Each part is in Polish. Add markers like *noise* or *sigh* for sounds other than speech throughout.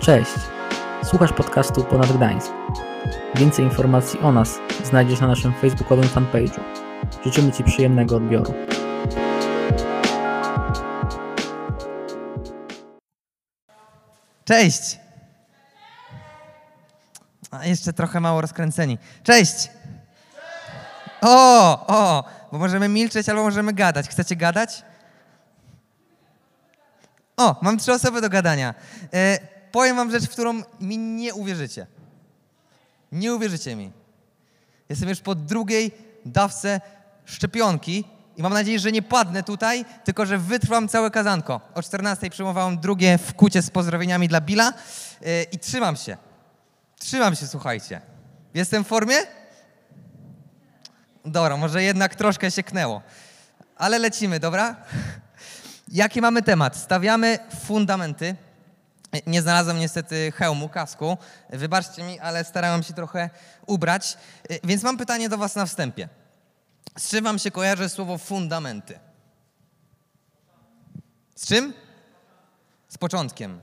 Cześć, słuchasz podcastu Ponad Gdańsk. Więcej informacji o nas znajdziesz na naszym facebookowym fanpage'u. Życzymy Ci przyjemnego odbioru. Cześć! A jeszcze trochę mało rozkręceni. Cześć! O, o, bo możemy milczeć albo możemy gadać. Chcecie gadać? O, mam trzy osoby do gadania. E, powiem wam rzecz, w którą mi nie uwierzycie. Nie uwierzycie mi. Jestem już po drugiej dawce szczepionki i mam nadzieję, że nie padnę tutaj, tylko że wytrwam całe kazanko. O 14 przyjmowałem drugie wkucie z pozdrowieniami dla Billa e, i trzymam się. Trzymam się, słuchajcie. Jestem w formie? Dobra, może jednak troszkę się knęło. Ale lecimy, dobra? Jaki mamy temat? Stawiamy fundamenty. Nie znalazłem niestety hełmu, kasku. Wybaczcie mi, ale starałem się trochę ubrać. Więc mam pytanie do Was na wstępie. Z czym Wam się kojarzy słowo fundamenty? Z czym? Z początkiem.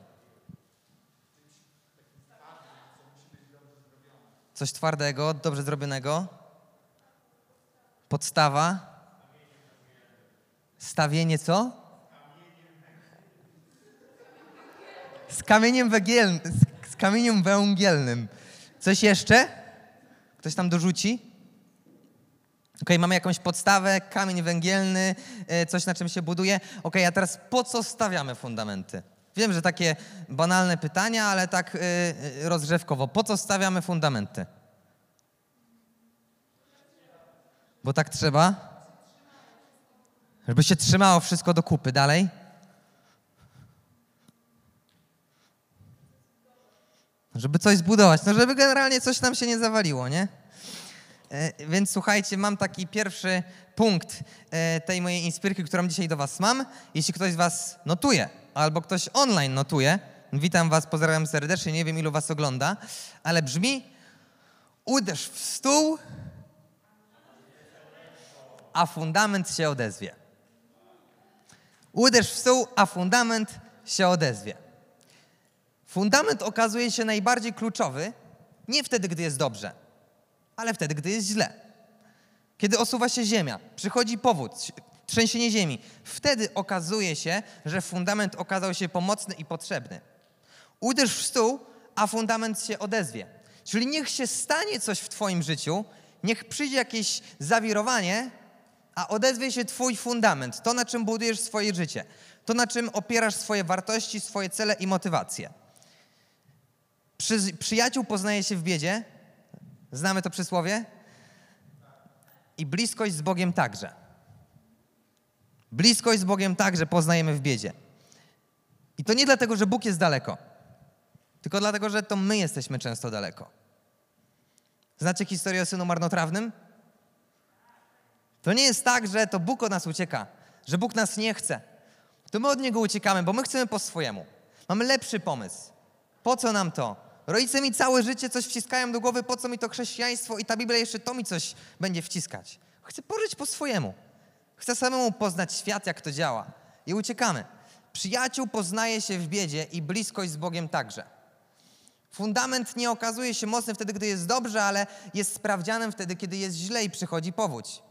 Coś twardego, dobrze zrobionego. Podstawa. Stawienie co? Z kamieniem węgielnym. Z kamieniem węgielnym. Coś jeszcze? Ktoś tam dorzuci? Ok, mamy jakąś podstawę, kamień węgielny, coś na czym się buduje. Ok, a teraz po co stawiamy fundamenty? Wiem, że takie banalne pytania, ale tak yy, rozgrzewkowo. Po co stawiamy fundamenty? Bo tak trzeba? Żeby się trzymało wszystko do kupy. Dalej? Żeby coś zbudować. No, żeby generalnie coś nam się nie zawaliło, nie? E, więc słuchajcie, mam taki pierwszy punkt e, tej mojej inspirki, którą dzisiaj do Was mam. Jeśli ktoś z Was notuje, albo ktoś online notuje, witam Was, pozdrawiam serdecznie, nie wiem ilu Was ogląda, ale brzmi uderz w stół, a fundament się odezwie. Uderz w stół, a fundament się odezwie. Fundament okazuje się najbardziej kluczowy nie wtedy, gdy jest dobrze, ale wtedy, gdy jest źle. Kiedy osuwa się ziemia, przychodzi powód, trzęsienie ziemi, wtedy okazuje się, że fundament okazał się pomocny i potrzebny. Uderz w stół, a fundament się odezwie. Czyli niech się stanie coś w Twoim życiu, niech przyjdzie jakieś zawirowanie, a odezwie się Twój fundament, to na czym budujesz swoje życie, to na czym opierasz swoje wartości, swoje cele i motywacje. Przy, przyjaciół poznaje się w biedzie, znamy to przysłowie? I bliskość z Bogiem także. Bliskość z Bogiem także poznajemy w biedzie. I to nie dlatego, że Bóg jest daleko, tylko dlatego, że to my jesteśmy często daleko. Znacie historię o synu marnotrawnym? To nie jest tak, że to Bóg od nas ucieka, że Bóg nas nie chce. To my od Niego uciekamy, bo my chcemy po swojemu. Mamy lepszy pomysł. Po co nam to? Rodzice mi całe życie coś wciskają do głowy, po co mi to chrześcijaństwo i ta Biblia jeszcze to mi coś będzie wciskać. Chcę pożyć po swojemu. Chcę samemu poznać świat, jak to działa. I uciekamy. Przyjaciół poznaje się w biedzie i bliskość z Bogiem także. Fundament nie okazuje się mocny wtedy, gdy jest dobrze, ale jest sprawdzianem wtedy, kiedy jest źle i przychodzi powódź.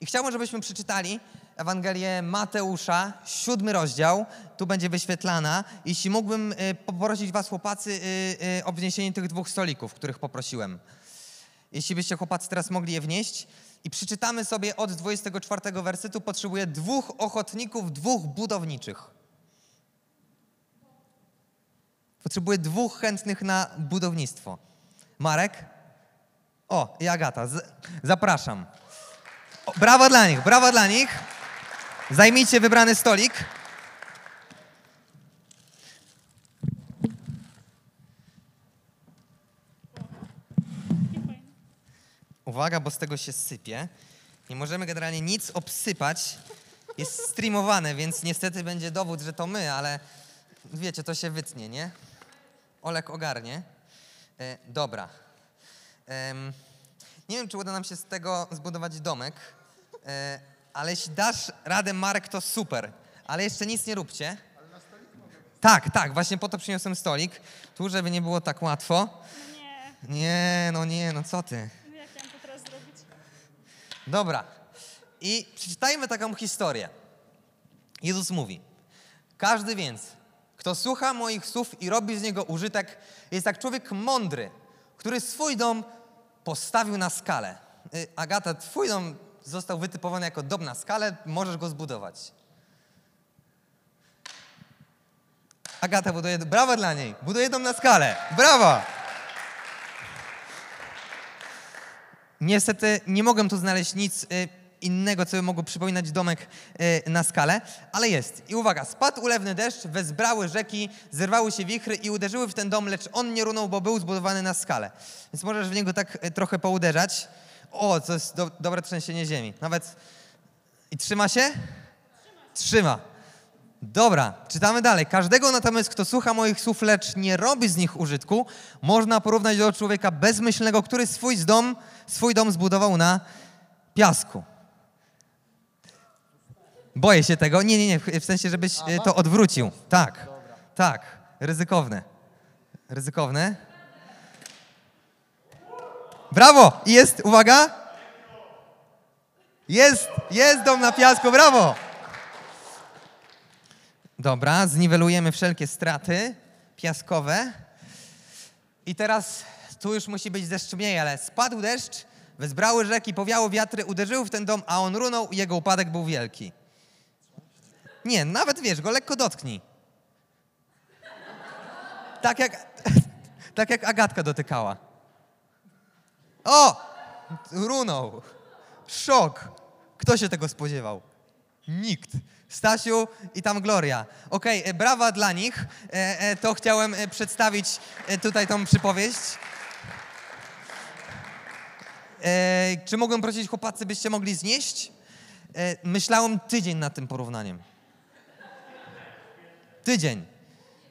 I chciałbym, żebyśmy przeczytali Ewangelię Mateusza, siódmy rozdział. Tu będzie wyświetlana. Jeśli mógłbym y, poprosić was, chłopacy, y, y, o wniesienie tych dwóch stolików, których poprosiłem. Jeśli byście, chłopacy, teraz mogli je wnieść. I przeczytamy sobie od 24 wersetu. Potrzebuję dwóch ochotników, dwóch budowniczych. Potrzebuję dwóch chętnych na budownictwo. Marek? O, i Agata. Z zapraszam. Brawo dla nich, brawo dla nich. Zajmijcie wybrany stolik. Uwaga, bo z tego się sypie. Nie możemy generalnie nic obsypać. Jest streamowane, więc niestety będzie dowód, że to my, ale wiecie, to się wytnie, nie? Olek ogarnie. E, dobra. Nie wiem, czy uda nam się z tego zbudować domek, e, ale jeśli dasz radę, Marek, to super. Ale jeszcze nic nie róbcie. Tak, tak, właśnie po to przyniosłem stolik. Tu, żeby nie było tak łatwo. Nie, Nie, no nie, no co ty. jak miałam to teraz zrobić? Dobra. I przeczytajmy taką historię. Jezus mówi: Każdy więc, kto słucha moich słów i robi z niego użytek, jest jak człowiek mądry, który swój dom postawił na skalę. Y, Agata, twój dom został wytypowany jako dom na skalę, możesz go zbudować. Agata buduje, brawa dla niej, buduje dom na skalę. Brawa! Niestety nie mogłem tu znaleźć nic y, innego, co by mogło przypominać domek y, na skalę, ale jest. I uwaga, spadł ulewny deszcz, wezbrały rzeki, zerwały się wichry i uderzyły w ten dom, lecz on nie runął, bo był zbudowany na skalę. Więc możesz w niego tak y, trochę pouderzać. O, to jest do, dobre trzęsienie ziemi. Nawet... I trzyma się? Trzyma. Dobra, czytamy dalej. Każdego natomiast, kto słucha moich słów, lecz nie robi z nich użytku, można porównać do człowieka bezmyślnego, który swój dom, swój dom zbudował na piasku. Boję się tego. Nie, nie, nie, w- sensie, żebyś to odwrócił. Tak, tak, ryzykowne. Ryzykowne. Brawo! I jest, uwaga! Jest, jest dom na piasku, brawo! Dobra, zniwelujemy wszelkie straty piaskowe. I teraz tu już musi być deszcz mniej, ale spadł deszcz, wezbrały rzeki, powiało wiatry, uderzyły w ten dom, a on runął i jego upadek był wielki. Nie, nawet wiesz, go lekko dotknij. Tak jak, *laughs* tak jak Agatka dotykała. O! Runął. Szok. Kto się tego spodziewał? Nikt. Stasiu i tam Gloria. Okej, e, brawa dla nich. E, e, to chciałem e, przedstawić e, tutaj tą przypowieść. E, czy mogłem prosić chłopacy, byście mogli znieść? Myślałem tydzień nad tym porównaniem. Tydzień.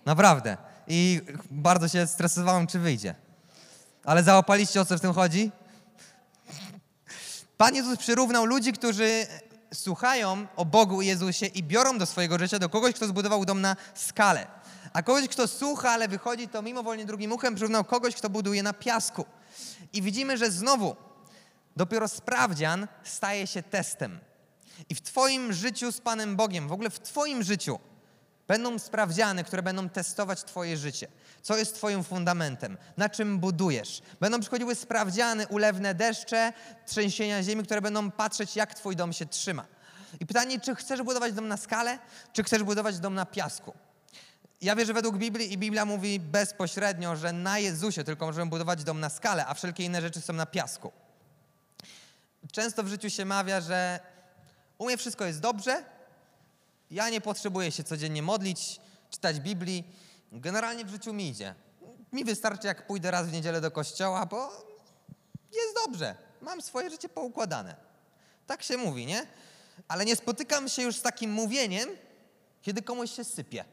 Naprawdę. I bardzo się stresowałem, czy wyjdzie. Ale załapaliście, o co w tym chodzi? Pan Jezus przyrównał ludzi, którzy słuchają o Bogu i Jezusie i biorą do swojego życia do kogoś, kto zbudował dom na skalę. A kogoś, kto słucha, ale wychodzi, to mimowolnie drugim uchem przyrównał kogoś, kto buduje na piasku. I widzimy, że znowu dopiero sprawdzian staje się testem. I w Twoim życiu z Panem Bogiem, w ogóle w Twoim życiu, będą sprawdziany, które będą testować Twoje życie. Co jest Twoim fundamentem? Na czym budujesz? Będą przychodziły sprawdziany, ulewne deszcze, trzęsienia ziemi, które będą patrzeć, jak Twój dom się trzyma. I pytanie, czy chcesz budować dom na skalę, czy chcesz budować dom na piasku? Ja wierzę według Biblii i Biblia mówi bezpośrednio, że na Jezusie tylko możemy budować dom na skalę, a wszelkie inne rzeczy są na piasku. Często w życiu się mawia, że u mnie wszystko jest dobrze, ja nie potrzebuję się codziennie modlić, czytać Biblii. Generalnie w życiu mi idzie. Mi wystarczy, jak pójdę raz w niedzielę do kościoła, bo jest dobrze. Mam swoje życie poukładane. Tak się mówi, nie? Ale nie spotykam się już z takim mówieniem, kiedy komuś się sypie.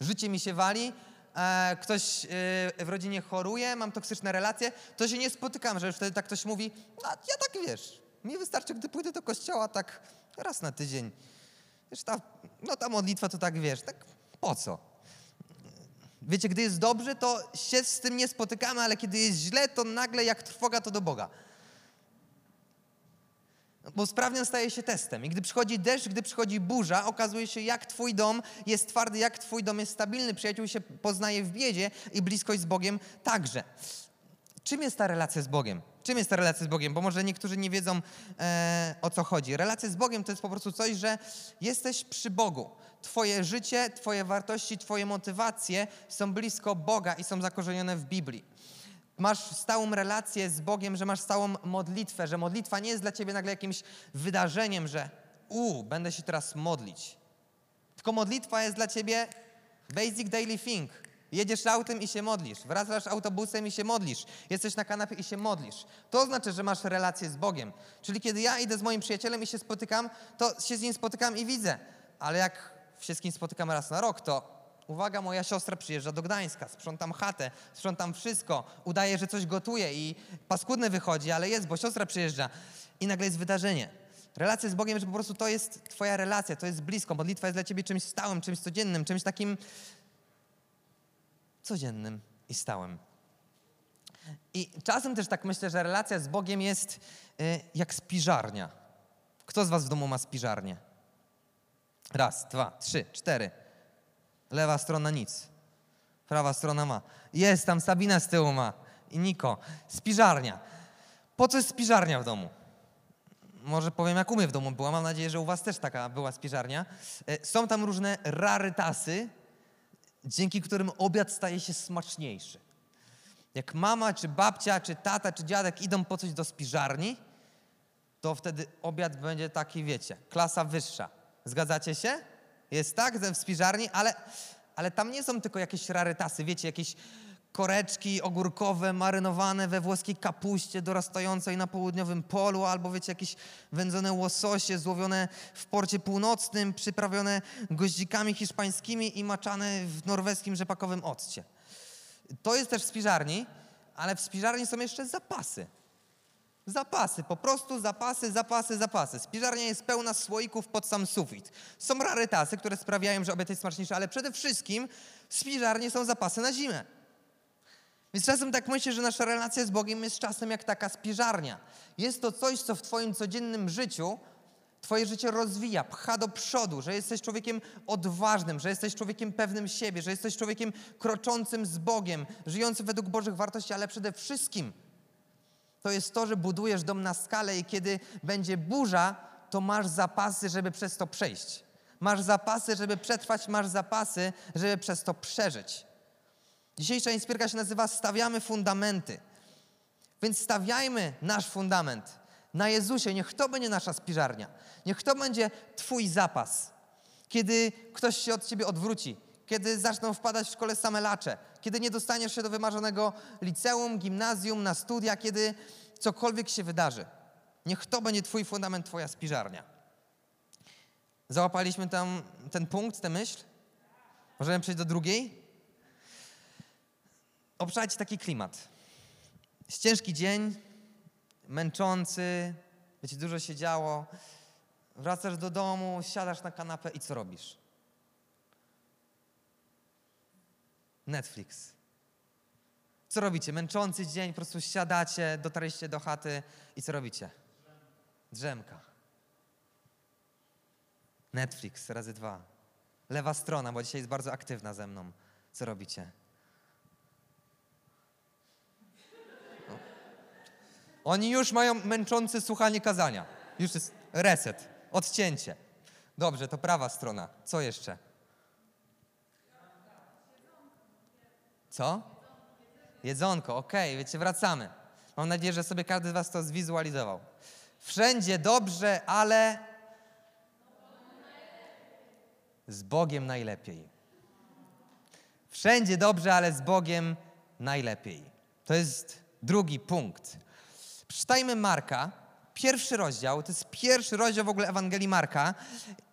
Życie mi się wali, e, ktoś e, w rodzinie choruje, mam toksyczne relacje, to się nie spotykam, że już wtedy tak ktoś mówi, a ja tak wiesz, mi wystarczy, gdy pójdę do kościoła tak raz na tydzień. Wiesz, ta, no ta modlitwa to tak wiesz, tak po co? Wiecie, gdy jest dobrze, to się z tym nie spotykamy, ale kiedy jest źle, to nagle jak trwoga to do Boga. Bo sprawnie staje się testem. I gdy przychodzi deszcz, gdy przychodzi burza, okazuje się, jak twój dom jest twardy, jak twój dom jest stabilny. Przyjaciół się poznaje w biedzie i bliskość z Bogiem także. Czym jest ta relacja z Bogiem? Czym jest ta relacja z Bogiem? Bo może niektórzy nie wiedzą e, o co chodzi. Relacja z Bogiem to jest po prostu coś, że jesteś przy Bogu. Twoje życie, Twoje wartości, Twoje motywacje są blisko Boga i są zakorzenione w Biblii. Masz stałą relację z Bogiem, że masz stałą modlitwę, że modlitwa nie jest dla Ciebie nagle jakimś wydarzeniem, że u, będę się teraz modlić. Tylko modlitwa jest dla Ciebie basic daily thing. Jedziesz autem i się modlisz, wracasz autobusem i się modlisz, jesteś na kanapie i się modlisz. To oznacza, że masz relację z Bogiem. Czyli kiedy ja idę z moim przyjacielem i się spotykam, to się z nim spotykam i widzę. Ale jak się z kim spotykam raz na rok, to uwaga, moja siostra przyjeżdża do Gdańska, sprzątam chatę, sprzątam wszystko, udaje, że coś gotuje i paskudne wychodzi, ale jest, bo siostra przyjeżdża i nagle jest wydarzenie. Relacja z Bogiem, że po prostu to jest twoja relacja, to jest blisko. Modlitwa jest dla ciebie czymś stałym, czymś codziennym, czymś takim codziennym i stałym. I czasem też tak myślę, że relacja z Bogiem jest y, jak spiżarnia. Kto z was w domu ma spiżarnię? Raz, dwa, trzy, cztery. Lewa strona nic. Prawa strona ma. Jest tam Sabina z tyłu ma. I Niko. Spiżarnia. Po co jest spiżarnia w domu? Może powiem, jak u mnie w domu była. Mam nadzieję, że u was też taka była spiżarnia. E, Są tam różne rarytasy, dzięki którym obiad staje się smaczniejszy. Jak mama, czy babcia, czy tata, czy dziadek idą po coś do spiżarni, to wtedy obiad będzie taki, wiecie, klasa wyższa. Zgadzacie się? Jest tak w spiżarni, ale, ale tam nie są tylko jakieś rarytasy, wiecie, jakieś koreczki ogórkowe marynowane we włoskiej kapuście dorastającej na południowym polu, albo wiecie, jakieś wędzone łososie złowione w porcie północnym, przyprawione goździkami hiszpańskimi i maczane w norweskim rzepakowym occie. To jest też w spiżarni, ale w spiżarni są jeszcze zapasy. Zapasy, po prostu zapasy, zapasy, zapasy. Spiżarnia jest pełna słoików pod sam sufit. Są rarytasy, które sprawiają, że obiad jest smaczniejszy, ale przede wszystkim w spiżarni są zapasy na zimę. Więc czasem tak myślę, że nasza relacja z Bogiem jest czasem jak taka spiżarnia. Jest to coś, co w Twoim codziennym życiu Twoje życie rozwija, pcha do przodu, że jesteś człowiekiem odważnym, że jesteś człowiekiem pewnym siebie, że jesteś człowiekiem kroczącym z Bogiem, żyjącym według Bożych wartości, ale przede wszystkim to jest to, że budujesz dom na skalę i kiedy będzie burza, to masz zapasy, żeby przez to przejść. Masz zapasy, żeby przetrwać, masz zapasy, żeby przez to przeżyć. Dzisiejsza inspiracja się nazywa Stawiamy fundamenty. Więc stawiajmy nasz fundament na Jezusie. Niech to będzie nasza spiżarnia. Niech to będzie Twój zapas. Kiedy ktoś się od Ciebie odwróci, kiedy zaczną wpadać w szkole same lacze, kiedy nie dostaniesz się do wymarzonego liceum, gimnazjum, na studia, kiedy cokolwiek się wydarzy. Niech to będzie Twój fundament, Twoja spiżarnia. Załapaliśmy tam ten punkt, tę myśl? Możemy przejść do drugiej? Obszajcie taki klimat. Jest ciężki dzień, męczący, wiecie, dużo się działo. Wracasz do domu, siadasz na kanapę i co robisz? Netflix. Co robicie? Męczący dzień, po prostu siadacie, dotarliście do chaty i co robicie? Drzemka. Netflix razy dwa. Lewa strona, bo dzisiaj jest bardzo aktywna ze mną. Co robicie? Oni już mają męczące słuchanie kazania. Już jest reset, odcięcie. Dobrze, to prawa strona. Co jeszcze? Co? Jedzonko, okej, wiecie, wracamy. Mam nadzieję, że sobie każdy z Was to zwizualizował. Wszędzie dobrze, ale z Bogiem najlepiej. Wszędzie dobrze, ale z Bogiem najlepiej. To jest drugi punkt. Przeczytajmy Marka, pierwszy rozdział, to jest pierwszy rozdział w ogóle Ewangelii Marka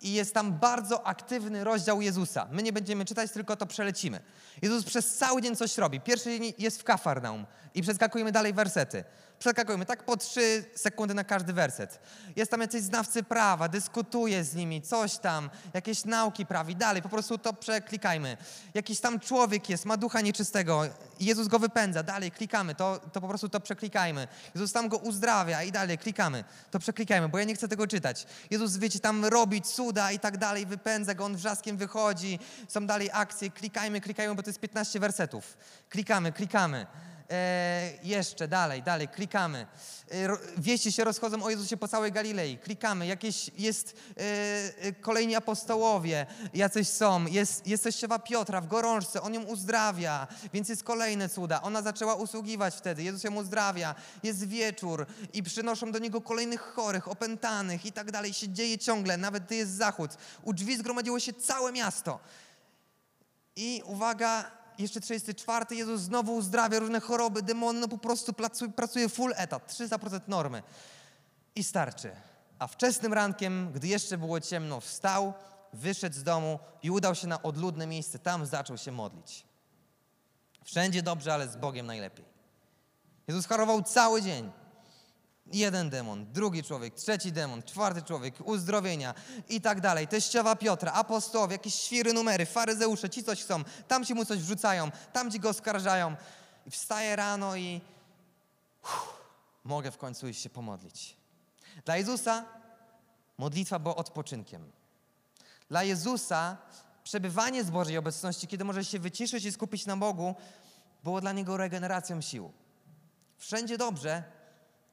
i jest tam bardzo aktywny rozdział Jezusa. My nie będziemy czytać, tylko to przelecimy. Jezus przez cały dzień coś robi. Pierwszy dzień jest w Kafarnaum i przeskakujemy dalej wersety. Przeskakujemy tak po trzy sekundy na każdy werset. Jest tam jacyś znawcy prawa, dyskutuje z nimi, coś tam, jakieś nauki prawi, dalej, po prostu to przeklikajmy. Jakiś tam człowiek jest, ma ducha nieczystego, Jezus go wypędza, dalej klikamy, to, to po prostu to przeklikajmy. Jezus tam go uzdrawia i dalej klikamy, to przeklikajmy, bo ja nie chcę tego czytać. Jezus, wiecie, tam robi cuda i tak dalej, wypędza go, on wrzaskiem wychodzi, są dalej akcje, klikajmy, klikajmy, bo to jest 15 wersetów. Klikamy, klikamy. E, jeszcze dalej, dalej, klikamy. E, wieści się rozchodzą o Jezusie po całej Galilei. Klikamy. Jakieś jest e, e, kolejni apostołowie, jacyś są. Jest, jest teściowa Piotra w gorączce, on ją uzdrawia, więc jest kolejne cuda. Ona zaczęła usługiwać wtedy, Jezus ją uzdrawia. Jest wieczór i przynoszą do Niego kolejnych chorych, opętanych i tak dalej. Się dzieje ciągle, nawet gdy jest zachód. U drzwi zgromadziło się całe miasto. I uwaga, jeszcze 34 Jezus znowu uzdrawia różne choroby, demony, no po prostu pracuje, pracuje full etat, 300% normy. I starczy. A wczesnym rankiem, gdy jeszcze było ciemno, wstał, wyszedł z domu i udał się na odludne miejsce. Tam zaczął się modlić. Wszędzie dobrze, ale z Bogiem najlepiej. Jezus chorował cały dzień. Jeden demon, drugi człowiek, trzeci demon, czwarty człowiek, uzdrowienia i tak dalej. Teściowa Piotra, apostołowie, jakieś świry numery, faryzeusze, ci coś chcą, tam ci mu coś wrzucają, tam ci go oskarżają. I wstaje rano i uff, mogę w końcu iść się pomodlić. Dla Jezusa modlitwa była odpoczynkiem. Dla Jezusa przebywanie z Bożej obecności, kiedy może się wyciszyć i skupić na Bogu, było dla Niego regeneracją sił. Wszędzie dobrze,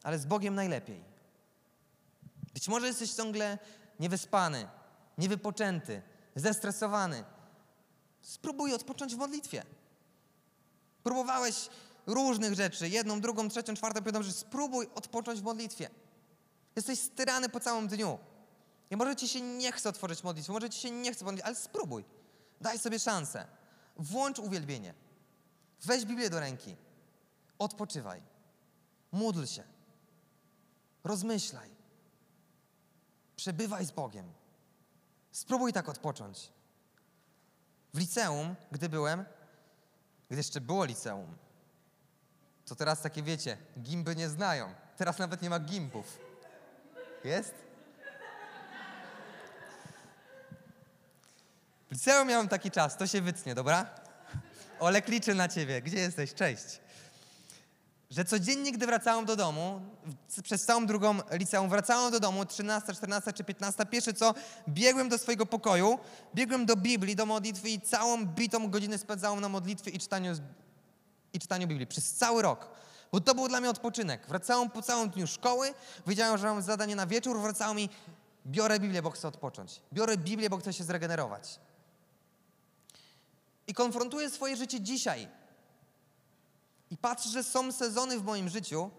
ale z Bogiem najlepiej. Być może jesteś ciągle niewyspany, niewypoczęty, zestresowany. Spróbuj odpocząć w modlitwie. Próbowałeś różnych rzeczy, jedną, drugą, trzecią, czwartą, piątą rzecz. Spróbuj odpocząć w modlitwie. Jesteś styrany po całym dniu. I może ci się nie chce otworzyć modlitwy, może ci się nie chce modlić, ale spróbuj. Daj sobie szansę. Włącz uwielbienie. Weź Biblię do ręki. Odpoczywaj. Módl się. Rozmyślaj. Przebywaj z Bogiem. Spróbuj tak odpocząć. W liceum, gdy byłem, gdy jeszcze było liceum, to teraz takie wiecie, gimby nie znają. Teraz nawet nie ma gimbów. Jest? W liceum miałem taki czas, to się wytnie, dobra? Olek liczy na ciebie. Gdzie jesteś? Cześć. Że codziennie, gdy wracałem do domu, przez całą drugą liceum, wracałem do domu, 13, 14 czy 15, pierwsze co, biegłem do swojego pokoju, biegłem do Biblii, do modlitwy i całą bitą godzinę spędzałem na modlitwie i czytaniu, i czytaniu Biblii. Przez cały rok. Bo to był dla mnie odpoczynek. Wracałem po całym dniu szkoły, wiedziałem, że mam zadanie na wieczór, wracałem i biorę Biblię, bo chcę odpocząć. Biorę Biblię, bo chcę się zregenerować. I konfrontuję swoje życie dzisiaj. I patrzę, że są sezony w moim życiu,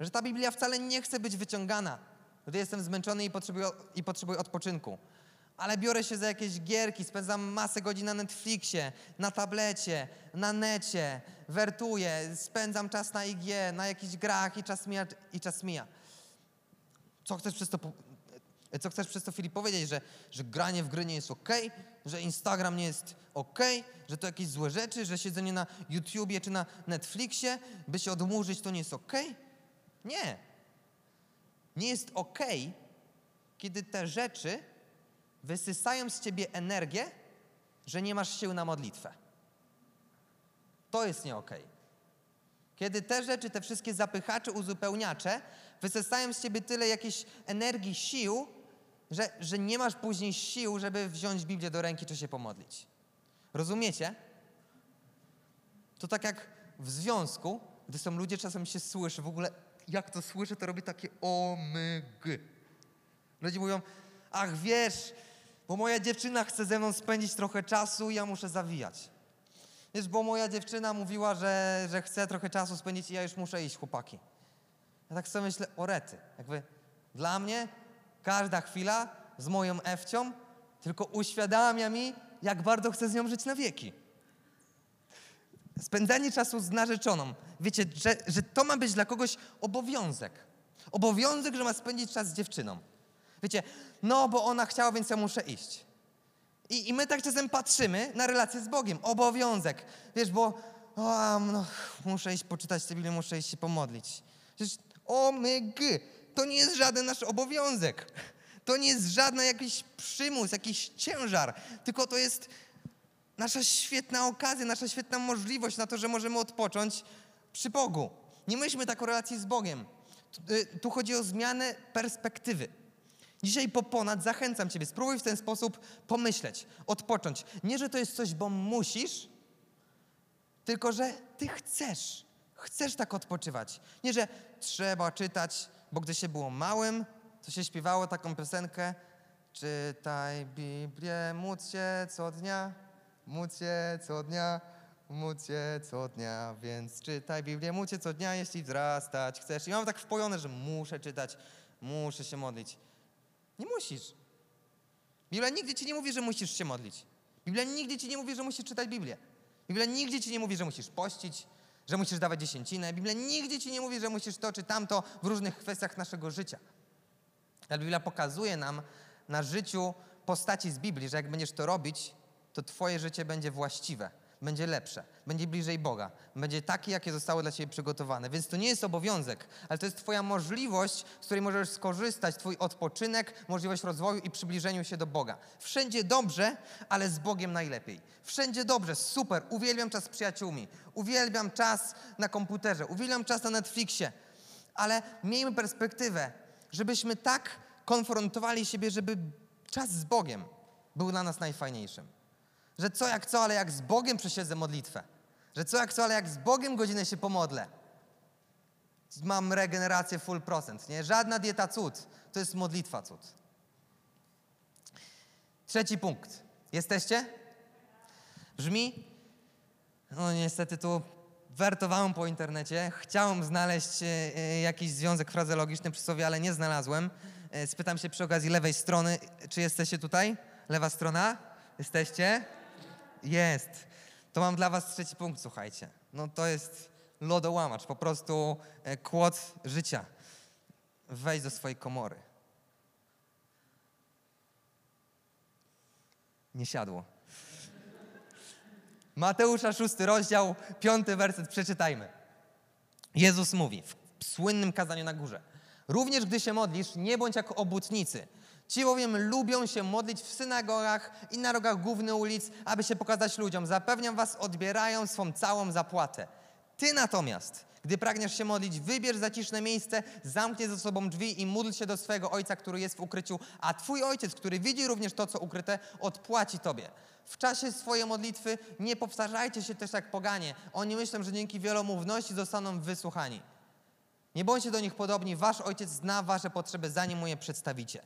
że ta Biblia wcale nie chce być wyciągana, gdy jestem zmęczony i potrzebuję, i potrzebuję odpoczynku. Ale biorę się za jakieś gierki, spędzam masę godzin na Netflixie, na tablecie, na necie, wertuję, spędzam czas na IG, na jakichś grach i czas mija. I czas mija. Co chcesz przez to, co chcesz przez to Filip powiedzieć, że, że granie w gry nie jest ok, że Instagram nie jest ok, że to jakieś złe rzeczy, że siedzenie na YouTubie czy na Netflixie, by się odmurzyć, to nie jest ok? Nie. Nie jest ok, kiedy te rzeczy wysysają z ciebie energię, że nie masz sił na modlitwę. To jest nie okej. Kiedy te rzeczy, te wszystkie zapychacze, uzupełniacze wysysają z ciebie tyle jakiejś energii, sił, że, że nie masz później sił, żeby wziąć Biblię do ręki czy się pomodlić. Rozumiecie? To tak jak w związku, gdy są ludzie, czasem się słyszy, w ogóle jak to słyszę, to robi takie omygy. Ludzie mówią, ach wiesz, bo moja dziewczyna chce ze mną spędzić trochę czasu i ja muszę zawijać. Wiesz, bo moja dziewczyna mówiła, że, że chce trochę czasu spędzić i ja już muszę iść, chłopaki. Ja tak sobie myślę, o rety. Jakby dla mnie każda chwila z moją Ewcią tylko uświadamia mi, jak bardzo chcę z nią żyć na wieki. Spędzanie czasu z narzeczoną. Wiecie, że, że to ma być dla kogoś obowiązek. Obowiązek, że ma spędzić czas z dziewczyną. Wiecie, no bo ona chciała, więc ja muszę iść. I, I my tak czasem patrzymy na relację z Bogiem. Obowiązek. Wiesz, bo o, no, muszę iść poczytać Biblię, muszę iść się pomodlić. Przecież, o my gy, to nie jest żaden nasz obowiązek. To nie jest żaden jakiś przymus, jakiś ciężar, tylko to jest nasza świetna okazja, nasza świetna możliwość na to, że możemy odpocząć przy Bogu. Nie myślmy tak o relacji z Bogiem. Tu, y, tu chodzi o zmianę perspektywy. Dzisiaj po ponad zachęcam Ciebie, spróbuj w ten sposób pomyśleć, odpocząć. Nie, że to jest coś, bo musisz, tylko że Ty chcesz. Chcesz tak odpoczywać. Nie, że trzeba czytać, bo gdy się było małym, to się śpiewało taką piosenkę Czytaj Biblię, módl się co dnia, módl się co dnia, módl się co dnia, więc czytaj Biblię, módl się co dnia, jeśli wzrastać chcesz. I mam tak wpojone, że muszę czytać, muszę się modlić. Nie musisz. Biblia nigdy ci nie mówi, że musisz się modlić. Biblia nigdy ci nie mówi, że musisz czytać Biblię. Biblia nigdy ci nie mówi, że musisz pościć, że musisz dawać dziesięcinę. Biblia nigdy ci nie mówi, że musisz to czy tamto w różnych kwestiach naszego życia. Ale Biblia pokazuje nam na życiu postaci z Biblii, że jak będziesz to robić, to twoje życie będzie właściwe. Będzie lepsze, będzie bliżej Boga, będzie takie, jakie zostało dla Ciebie przygotowane. Więc to nie jest obowiązek, ale to jest Twoja możliwość, z której możesz skorzystać, Twój odpoczynek, możliwość rozwoju i przybliżeniu się do Boga. Wszędzie dobrze, ale z Bogiem najlepiej. Wszędzie dobrze, super, uwielbiam czas z przyjaciółmi, uwielbiam czas na komputerze, uwielbiam czas na Netflixie, ale miejmy perspektywę, żebyśmy tak konfrontowali siebie, żeby czas z Bogiem był dla nas najfajniejszym. Że co jak co, ale jak z Bogiem przesiedzę modlitwę. Że co jak co, ale jak z Bogiem godzinę się pomodlę. Mam regenerację full procent, nie? Żadna dieta cud, to jest modlitwa cud. Trzeci punkt. Jesteście? Brzmi, no niestety tu wertowałem po internecie, chciałem znaleźć e, e, jakiś związek frazeologiczny przy sobie, ale nie znalazłem. E, Spytam się przy okazji lewej strony, czy jesteście tutaj? Lewa strona? Jesteście? Jest. To mam dla was trzeci punkt, słuchajcie. No to jest lodołamacz, po prostu e, kłod życia. Wejdź do swojej komory. Nie siadło. Mateusza, szósty rozdział, piąty werset, przeczytajmy. Jezus mówi w słynnym kazaniu na górze. Również gdy się modlisz, nie bądź jak obłudnicy. Ci bowiem lubią się modlić w synagogach i na rogach głównych ulic, aby się pokazać ludziom. Zapewniam was, odbierają swą całą zapłatę. Ty natomiast, gdy pragniesz się modlić, wybierz zaciszne miejsce, zamknij ze sobą drzwi i módl się do swego Ojca, który jest w ukryciu, a Twój Ojciec, który widzi również to, co ukryte, odpłaci Tobie. W czasie swojej modlitwy nie powtarzajcie się też jak poganie. Oni myślą, że dzięki wielomówności zostaną wysłuchani. Nie bądźcie do nich podobni, wasz ojciec zna wasze potrzeby, zanim mu je przedstawicie.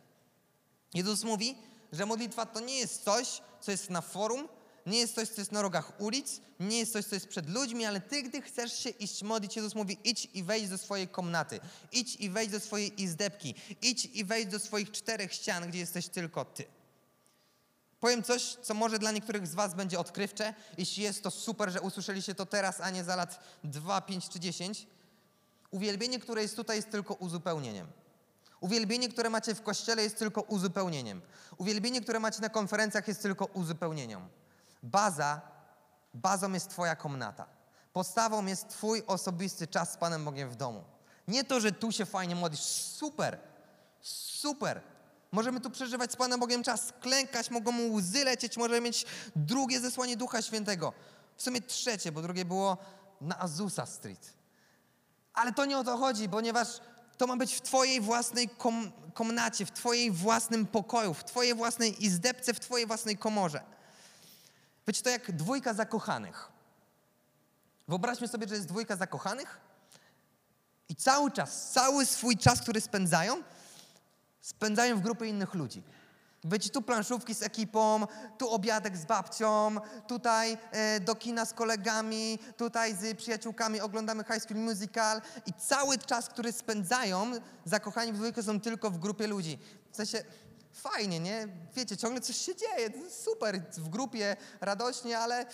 Jezus mówi, że modlitwa to nie jest coś, co jest na forum, nie jest coś, co jest na rogach ulic, nie jest coś, co jest przed ludźmi, ale ty, gdy chcesz się iść modlić, Jezus mówi, idź i wejdź do swojej komnaty, idź i wejdź do swojej izdebki, idź i wejdź do swoich czterech ścian, gdzie jesteś tylko ty. Powiem coś, co może dla niektórych z Was będzie odkrywcze. Jeśli jest to super, że usłyszeliście to teraz, a nie za lat 2, 5 czy 10. Uwielbienie, które jest tutaj, jest tylko uzupełnieniem. Uwielbienie, które macie w kościele, jest tylko uzupełnieniem. Uwielbienie, które macie na konferencjach, jest tylko uzupełnieniem. Baza, bazą jest Twoja komnata. Podstawą jest Twój osobisty czas z Panem Bogiem w domu. Nie to, że tu się fajnie modlisz. Super, super. Możemy tu przeżywać z Panem Bogiem czas, klękać, mogą mu łzy lecieć, możemy mieć drugie zesłanie Ducha Świętego. W sumie trzecie, bo drugie było na Azusa Street. Ale to nie o to chodzi, ponieważ to ma być w Twojej własnej kom komnacie, w Twojej własnym pokoju, w Twojej własnej izdebce, w Twojej własnej komorze. Wiecie, to jak dwójka zakochanych. Wyobraźmy sobie, że jest dwójka zakochanych i cały czas, cały swój czas, który spędzają, spędzają w grupie innych ludzi. Wiecie, tu planszówki z ekipą, tu obiadek z babcią, tutaj e, do kina z kolegami, tutaj z przyjaciółkami oglądamy High School Musical i cały czas, który spędzają, zakochani w dwójkę są tylko w grupie ludzi. W sensie fajnie, nie? Wiecie, ciągle coś się dzieje, super, w grupie, radośnie, ale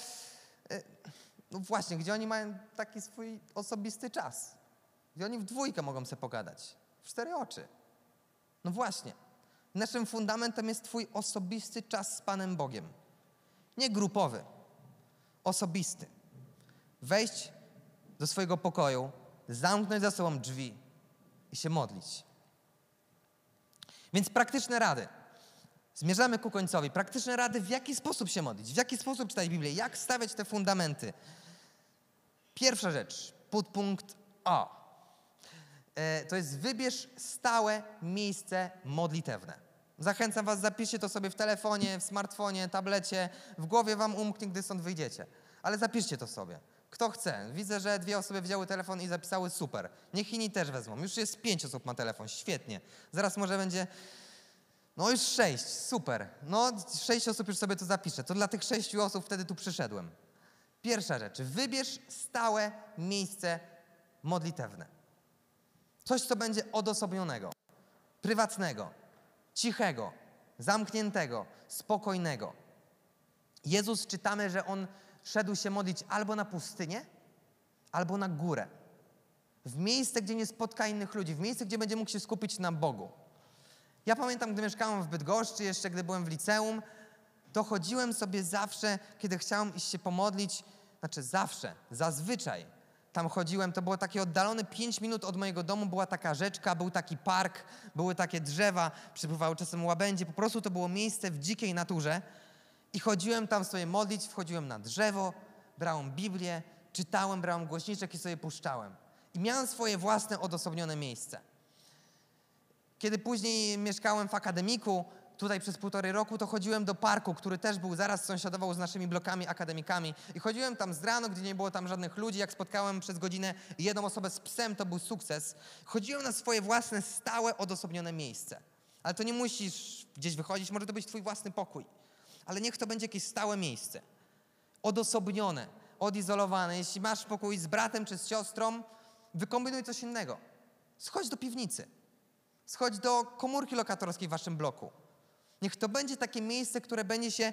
e, no właśnie, gdzie oni mają taki swój osobisty czas? Gdzie oni w dwójkę mogą sobie pogadać? W cztery oczy. No właśnie. Naszym fundamentem jest Twój osobisty czas z Panem Bogiem. Nie grupowy, osobisty. Wejść do swojego pokoju, zamknąć za sobą drzwi i się modlić. Więc praktyczne rady. Zmierzamy ku końcowi. Praktyczne rady, w jaki sposób się modlić, w jaki sposób czytać Biblię, jak stawiać te fundamenty. Pierwsza rzecz, podpunkt A. E, to jest wybierz stałe miejsce modlitewne. Zachęcam Was, zapiszcie to sobie w telefonie, w smartfonie, tablecie, w głowie Wam umknie, gdy stąd wyjdziecie. Ale zapiszcie to sobie. Kto chce. Widzę, że dwie osoby wzięły telefon i zapisały super. Niech inni też wezmą. Już jest pięć osób ma telefon, świetnie. Zaraz może będzie, no już sześć, super. No sześć osób już sobie to zapiszę. To dla tych sześciu osób wtedy tu przyszedłem. Pierwsza rzecz, wybierz stałe miejsce modlitewne. Coś, co będzie odosobnionego, prywatnego, cichego, zamkniętego, spokojnego. Jezus czytamy, że on szedł się modlić albo na pustynię, albo na górę. W miejsce, gdzie nie spotka innych ludzi, w miejsce, gdzie będzie mógł się skupić na Bogu. Ja pamiętam, gdy mieszkałem w Bydgoszczy, jeszcze gdy byłem w liceum, to chodziłem sobie zawsze, kiedy chciałem iść się pomodlić, znaczy zawsze, zazwyczaj tam chodziłem, to było takie oddalone 5 minut od mojego domu, była taka rzeczka, był taki park, były takie drzewa, przypływały czasem łabędzie, po prostu to było miejsce w dzikiej naturze i chodziłem tam sobie modlić, wchodziłem na drzewo, brałem Biblię, czytałem, brałem głośniczek i sobie puszczałem. I miałem swoje własne odosobnione miejsce. Kiedy później mieszkałem w akademiku, tutaj przez półtorej roku, to chodziłem do parku, który też był zaraz sąsiadował z naszymi blokami akademikami. I chodziłem tam z rano, gdzie nie było tam żadnych ludzi. Jak spotkałem przez godzinę jedną osobę z psem, to był sukces. Chodziłem na swoje własne, stałe, odosobnione miejsce. Ale to nie musisz gdzieś wychodzić, może to być twój własny pokój. Ale niech to będzie jakieś stałe miejsce. Odosobnione, odizolowane. Jeśli masz pokój z bratem czy z siostrą, wykombinuj coś innego. Schodź do piwnicy. Schodź do komórki lokatorskiej w waszym bloku. Niech to będzie takie miejsce, które będzie się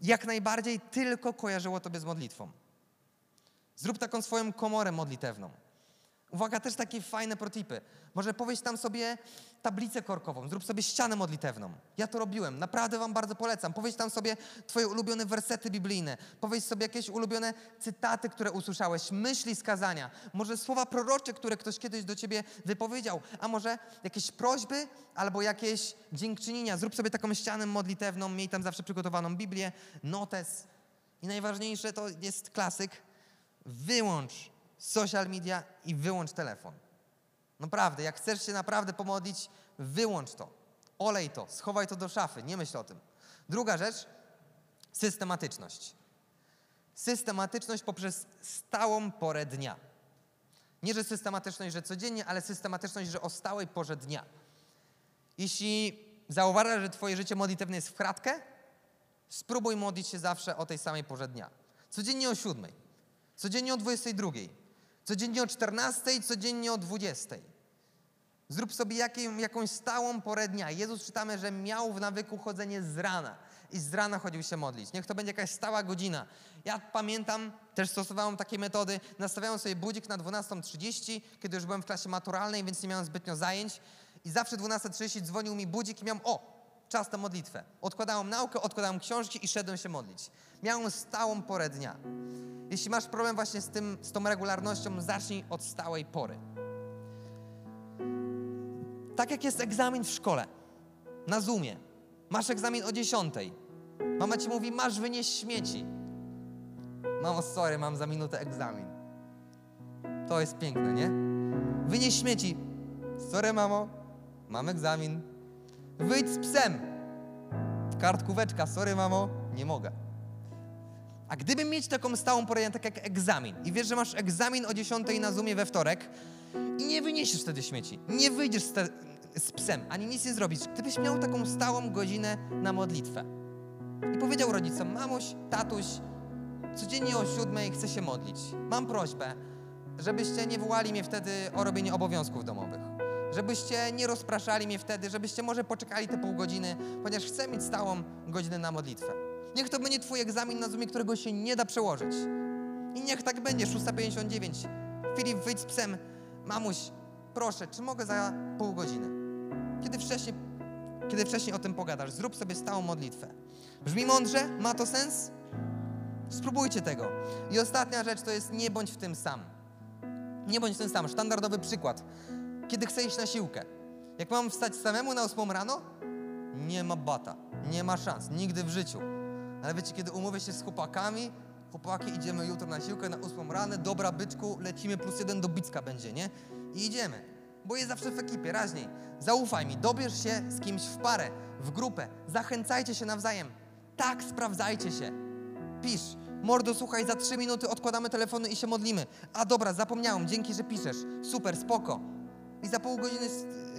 jak najbardziej tylko kojarzyło tobie z modlitwą. Zrób taką swoją komorę modlitewną. Uwaga, też takie fajne protipy. Może powiedz tam sobie tablicę korkową, zrób sobie ścianę modlitewną. Ja to robiłem, naprawdę wam bardzo polecam. Powiedz tam sobie twoje ulubione wersety biblijne. Powiedz sobie jakieś ulubione cytaty, które usłyszałeś, myśli z kazania. Może słowa prorocze, które ktoś kiedyś do ciebie wypowiedział. A może jakieś prośby albo jakieś dziękczynienia. Zrób sobie taką ścianę modlitewną, miej tam zawsze przygotowaną Biblię, notes. I najważniejsze to jest klasyk. Wyłącz social media i wyłącz telefon. Naprawdę, jak chcesz się naprawdę pomodlić, wyłącz to. Olej to, schowaj to do szafy, nie myśl o tym. Druga rzecz, systematyczność. Systematyczność poprzez stałą porę dnia. Nie, że systematyczność, że codziennie, ale systematyczność, że o stałej porze dnia. Jeśli zauważasz, że twoje życie modlitewne jest w kratkę, spróbuj modlić się zawsze o tej samej porze dnia. Codziennie o siódmej, codziennie o 22, Codziennie o 14, codziennie o 20. Zrób sobie jakąś stałą porę dnia. Jezus czytamy, że miał w nawyku chodzenie z rana i z rana chodził się modlić. Niech to będzie jakaś stała godzina. Ja pamiętam, też stosowałem takie metody. Nastawiałem sobie budzik na 12.30, kiedy już byłem w klasie maturalnej, więc nie miałem zbytnio zajęć. I zawsze 12.30 dzwonił mi budzik i miałem, o, czas na modlitwę. Odkładałem naukę, odkładałem książki i szedłem się modlić. Miałem stałą porę dnia. Jeśli masz problem właśnie z, tym, z tą regularnością, zacznij od stałej pory. Tak jak jest egzamin w szkole, na Zoomie. Masz egzamin o 10. Mama ci mówi, masz wynieść śmieci. Mamo, sorry, mam za minutę egzamin. To jest piękne, nie? Wynieś śmieci. Sorry, mamo, mam egzamin. Wyjdź z psem. Kartkóweczka, sorry, mamo, nie mogę. A gdyby mieć taką stałą porę, tak jak egzamin, i wiesz, że masz egzamin o 10 na Zoomie we wtorek i nie wyniesiesz wtedy śmieci, nie wyjdziesz z, te, z psem, ani nic nie zrobisz, gdybyś miał taką stałą godzinę na modlitwę i powiedział rodzicom, mamuś, tatuś, codziennie o siódmej chcę się modlić. Mam prośbę, żebyście nie wołali mnie wtedy o robienie obowiązków domowych. Żebyście nie rozpraszali mnie wtedy, żebyście może poczekali te pół godziny, ponieważ chcę mieć stałą godzinę na modlitwę. Niech to będzie Twój egzamin na Zoomie, którego się nie da przełożyć. I niech tak będzie, 6.59. Filip, wyjdź z psem. Mamuś, proszę, czy mogę za pół godziny? Kiedy wcześniej, kiedy wcześniej o tym pogadasz, zrób sobie stałą modlitwę. Brzmi mądrze? Ma to sens? Spróbujcie tego. I ostatnia rzecz to jest nie bądź w tym sam. Nie bądź w tym sam. Standardowy przykład. Kiedy chcę iść na siłkę. Jak mam wstać samemu na 8 rano? Nie ma bata. Nie ma szans. Nigdy w życiu. Ale wiecie, kiedy umówię się z chłopakami, chłopaki, idziemy jutro na siłkę na ósmą rano, dobra byczku, lecimy plus jeden do Bicka będzie, nie? I idziemy. Bo jest zawsze w ekipie, raźniej. Zaufaj mi, dobierz się z kimś w parę, w grupę, zachęcajcie się nawzajem. Tak, sprawdzajcie się. Pisz. Mordo, słuchaj, za trzy minuty odkładamy telefony i się modlimy. A dobra, zapomniałem, dzięki, że piszesz. Super, spoko. I za pół godziny...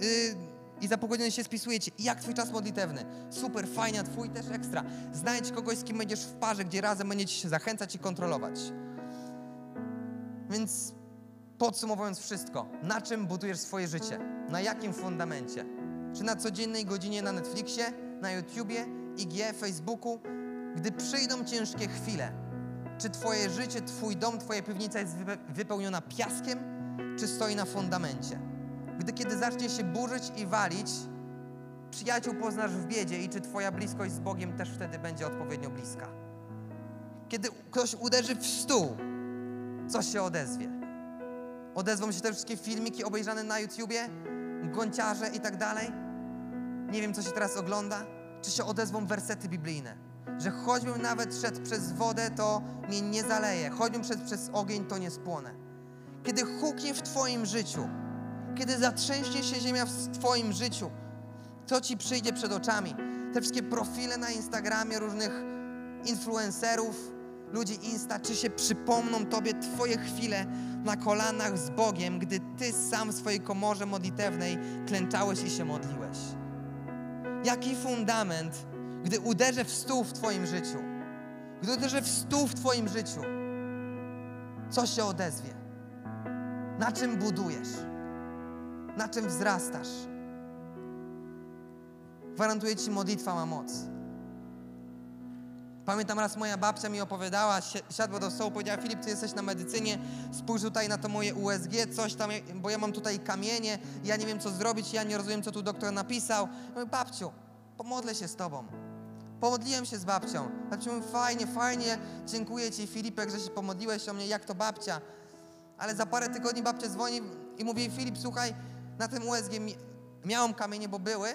Yy, i za pół godziny się spisujecie. I jak twój czas modlitewny? Super, fajnie, twój też ekstra. Znajdź kogoś, z kim będziesz w parze, gdzie razem będziecie się zachęcać i kontrolować. Więc podsumowując wszystko, na czym budujesz swoje życie? Na jakim fundamencie? Czy na codziennej godzinie na Netflixie, na YouTubie, IG, Facebooku? Gdy przyjdą ciężkie chwile, czy twoje życie, twój dom, twoja piwnica jest wypełniona piaskiem, czy stoi na fundamencie? Gdy kiedy zacznie się burzyć i walić, przyjaciół poznasz w biedzie i czy Twoja bliskość z Bogiem też wtedy będzie odpowiednio bliska. Kiedy ktoś uderzy w stół, coś się odezwie. Odezwą się te wszystkie filmiki obejrzane na YouTubie, gąciarze i tak dalej. Nie wiem, co się teraz ogląda. Czy się odezwą wersety biblijne? Że choćbym nawet szedł przez wodę, to mnie nie zaleje. Choćbym szedł przez ogień, to nie spłonę. Kiedy huknie w Twoim życiu, kiedy zatrzęśnie się ziemia w Twoim życiu, co Ci przyjdzie przed oczami? Te wszystkie profile na Instagramie różnych influencerów, ludzi Insta, czy się przypomną Tobie Twoje chwile na kolanach z Bogiem, gdy Ty sam w swojej komorze modlitewnej klęczałeś i się modliłeś? Jaki fundament, gdy uderzę w stół w Twoim życiu, gdy uderzę w stół w Twoim życiu, co się odezwie? Na czym budujesz? Na czym wzrastasz? Gwarantuję Ci, modlitwa ma moc. Pamiętam raz moja babcia mi opowiadała, siadła do stołu, powiedziała Filip, ty jesteś na medycynie, spójrz tutaj na to moje USG, coś tam, bo ja mam tutaj kamienie, ja nie wiem co zrobić, ja nie rozumiem co tu doktor napisał. Mówię, babciu, pomodlę się z tobą. Pomodliłem się z babcią. Babciu mówi, fajnie, fajnie, dziękuję ci Filipek, że się pomodliłeś o mnie, jak to babcia. Ale za parę tygodni babcia dzwoni i mówi, Filip, słuchaj, na tym USG miałam kamienie, bo były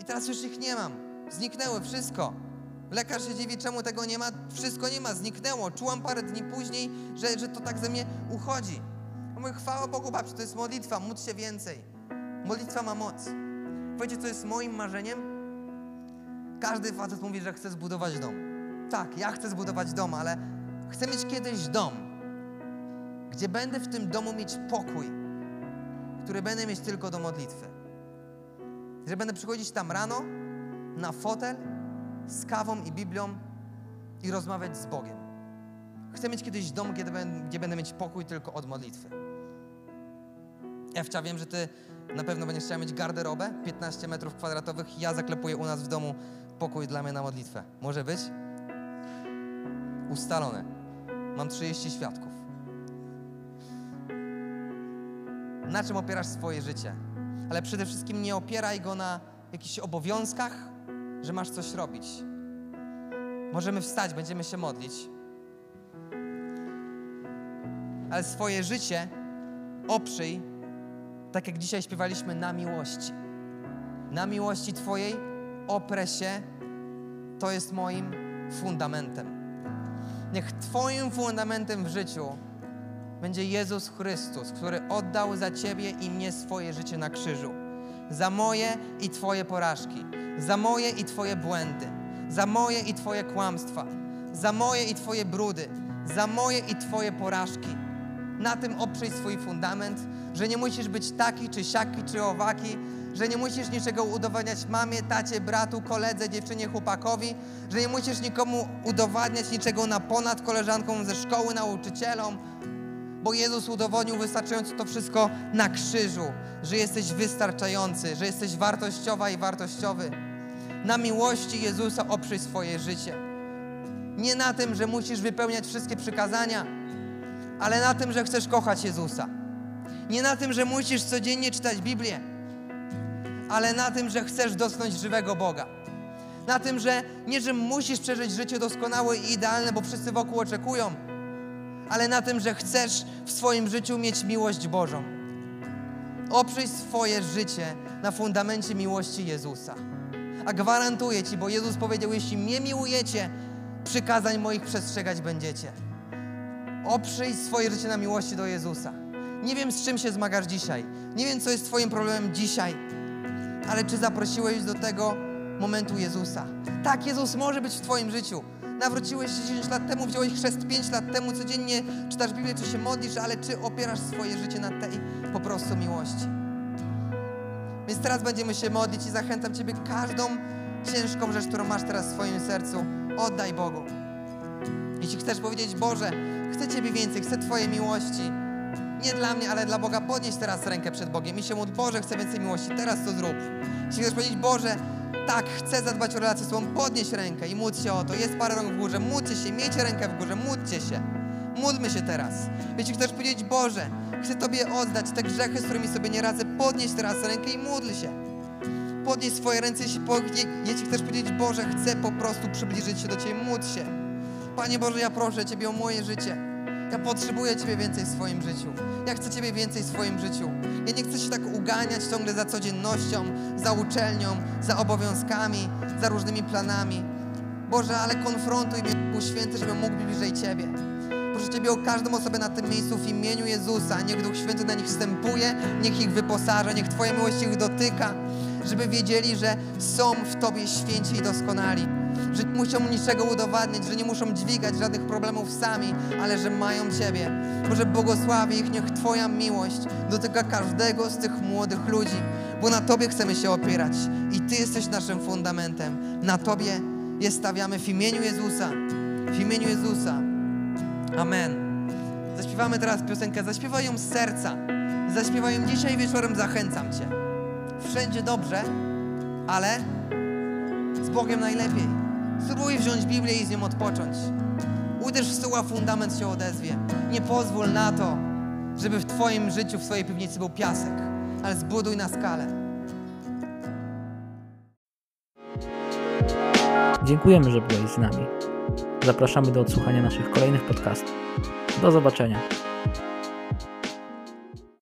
i teraz już ich nie mam. Zniknęły, wszystko. Lekarz się dziwi, czemu tego nie ma. Wszystko nie ma, zniknęło. Czułam parę dni później, że, że to tak ze mnie uchodzi. Mówię, chwała Bogu, babciu, to jest modlitwa, módl się więcej. Modlitwa ma moc. Wiecie, co jest moim marzeniem? Każdy facet mówi, że chce zbudować dom. Tak, ja chcę zbudować dom, ale chcę mieć kiedyś dom, gdzie będę w tym domu mieć pokój, który będę mieć tylko do modlitwy. Że będę przychodzić tam rano, na fotel, z kawą i Biblią i rozmawiać z Bogiem. Chcę mieć kiedyś dom, gdzie będę mieć pokój tylko od modlitwy. Ewcia, wiem, że ty na pewno będziesz chciała mieć garderobę 15 metrów kwadratowych. Ja zaklepuję u nas w domu pokój dla mnie na modlitwę. Może być? Ustalone. Mam 30 świadków. Na czym opierasz swoje życie? Ale przede wszystkim nie opieraj go na jakichś obowiązkach, że masz coś robić. Możemy wstać, będziemy się modlić. Ale swoje życie oprzyj, tak jak dzisiaj śpiewaliśmy, na miłości. Na miłości Twojej oprę się, to jest moim fundamentem. Niech Twoim fundamentem w życiu będzie Jezus Chrystus, który oddał za Ciebie i mnie swoje życie na krzyżu. Za moje i Twoje porażki za moje i Twoje błędy, za moje i Twoje kłamstwa, za moje i Twoje brudy, za moje i Twoje porażki. Na tym oprzyj swój fundament, że nie musisz być taki, czy siaki, czy owaki, że nie musisz niczego udowadniać mamie, tacie, bratu, koledze, dziewczynie, chłopakowi, że nie musisz nikomu udowadniać niczego na ponad koleżanką ze szkoły, nauczycielom, bo Jezus udowodnił wystarczająco to wszystko na krzyżu, że jesteś wystarczający, że jesteś wartościowa i wartościowy. Na miłości Jezusa oprzyj swoje życie. Nie na tym, że musisz wypełniać wszystkie przykazania, ale na tym, że chcesz kochać Jezusa. Nie na tym, że musisz codziennie czytać Biblię, ale na tym, że chcesz dotknąć żywego Boga. Na tym, że nie, że musisz przeżyć życie doskonałe i idealne, bo wszyscy wokół oczekują, ale na tym, że chcesz w swoim życiu mieć miłość Bożą. Oprzyj swoje życie na fundamencie miłości Jezusa. A gwarantuję Ci, bo Jezus powiedział, jeśli mnie miłujecie, przykazań moich przestrzegać będziecie. Oprzyj swoje życie na miłości do Jezusa. Nie wiem, z czym się zmagasz dzisiaj. Nie wiem, co jest Twoim problemem dzisiaj. Ale czy zaprosiłeś do tego momentu Jezusa? Tak, Jezus może być w Twoim życiu. Nawróciłeś się 10 lat temu, wziąłeś chrzest 5 lat temu, codziennie czytasz Biblię, czy się modlisz, ale czy opierasz swoje życie na tej po prostu miłości? Więc teraz będziemy się modlić i zachęcam Ciebie każdą ciężką rzecz, którą masz teraz w swoim sercu, oddaj Bogu. Jeśli chcesz powiedzieć, Boże, chcę Ciebie więcej, chcę Twojej miłości, nie dla mnie, ale dla Boga, podnieś teraz rękę przed Bogiem i się módl, Boże, chcę więcej miłości, teraz to zrób. Jeśli chcesz powiedzieć, Boże, tak, chcę zadbać o relację z Tobą, podnieś rękę i módl się o to. Jest parę rąk w górze, módlcie się, miejcie rękę w górze, módlcie się. Módlmy się teraz. Jeśli chcesz powiedzieć, Boże, chcę Tobie oddać te grzechy, z którymi sobie nie radzę, podnieś teraz rękę i módl się. Podnieś swoje ręce, jeśli, jeśli chcesz powiedzieć, Boże, chcę po prostu przybliżyć się do Ciebie, módl się. Panie Boże, ja proszę Ciebie o moje życie. Ja potrzebuję Ciebie więcej w swoim życiu. Ja chcę Ciebie więcej w swoim życiu. Ja nie chcę się tak uganiać ciągle za codziennością, za uczelnią, za obowiązkami, za różnymi planami. Boże, ale konfrontuj mnie, Duchu Święty, żebym mógł być bliżej Ciebie. Proszę Ciebie o każdą osobę na tym miejscu w imieniu Jezusa. Niech Duch Święty na nich wstępuje, niech ich wyposaża, niech Twoja miłość ich dotyka, żeby wiedzieli, że są w Tobie święci i doskonali. Że nie muszą niczego udowadniać, że nie muszą dźwigać żadnych problemów sami, ale że mają Ciebie. Boże, błogosławi ich, niech Twoja miłość dotyka każdego z tych młodych ludzi, bo na Tobie chcemy się opierać i Ty jesteś naszym fundamentem. Na Tobie je stawiamy w imieniu Jezusa. W imieniu Jezusa. Amen. Zaśpiewamy teraz piosenkę. Zaśpiewaj ją z serca. Zaśpiewaj ją dzisiaj wieczorem, zachęcam Cię. Wszędzie dobrze, ale z Bogiem najlepiej. Spróbuj wziąć Biblię i z nią odpocząć. Uderz w stół, a fundament się odezwie. Nie pozwól na to, żeby w Twoim życiu, w swojej piwnicy był piasek, ale zbuduj na skalę. Dziękujemy, że byłeś z nami. Zapraszamy do odsłuchania naszych kolejnych podcastów. Do zobaczenia.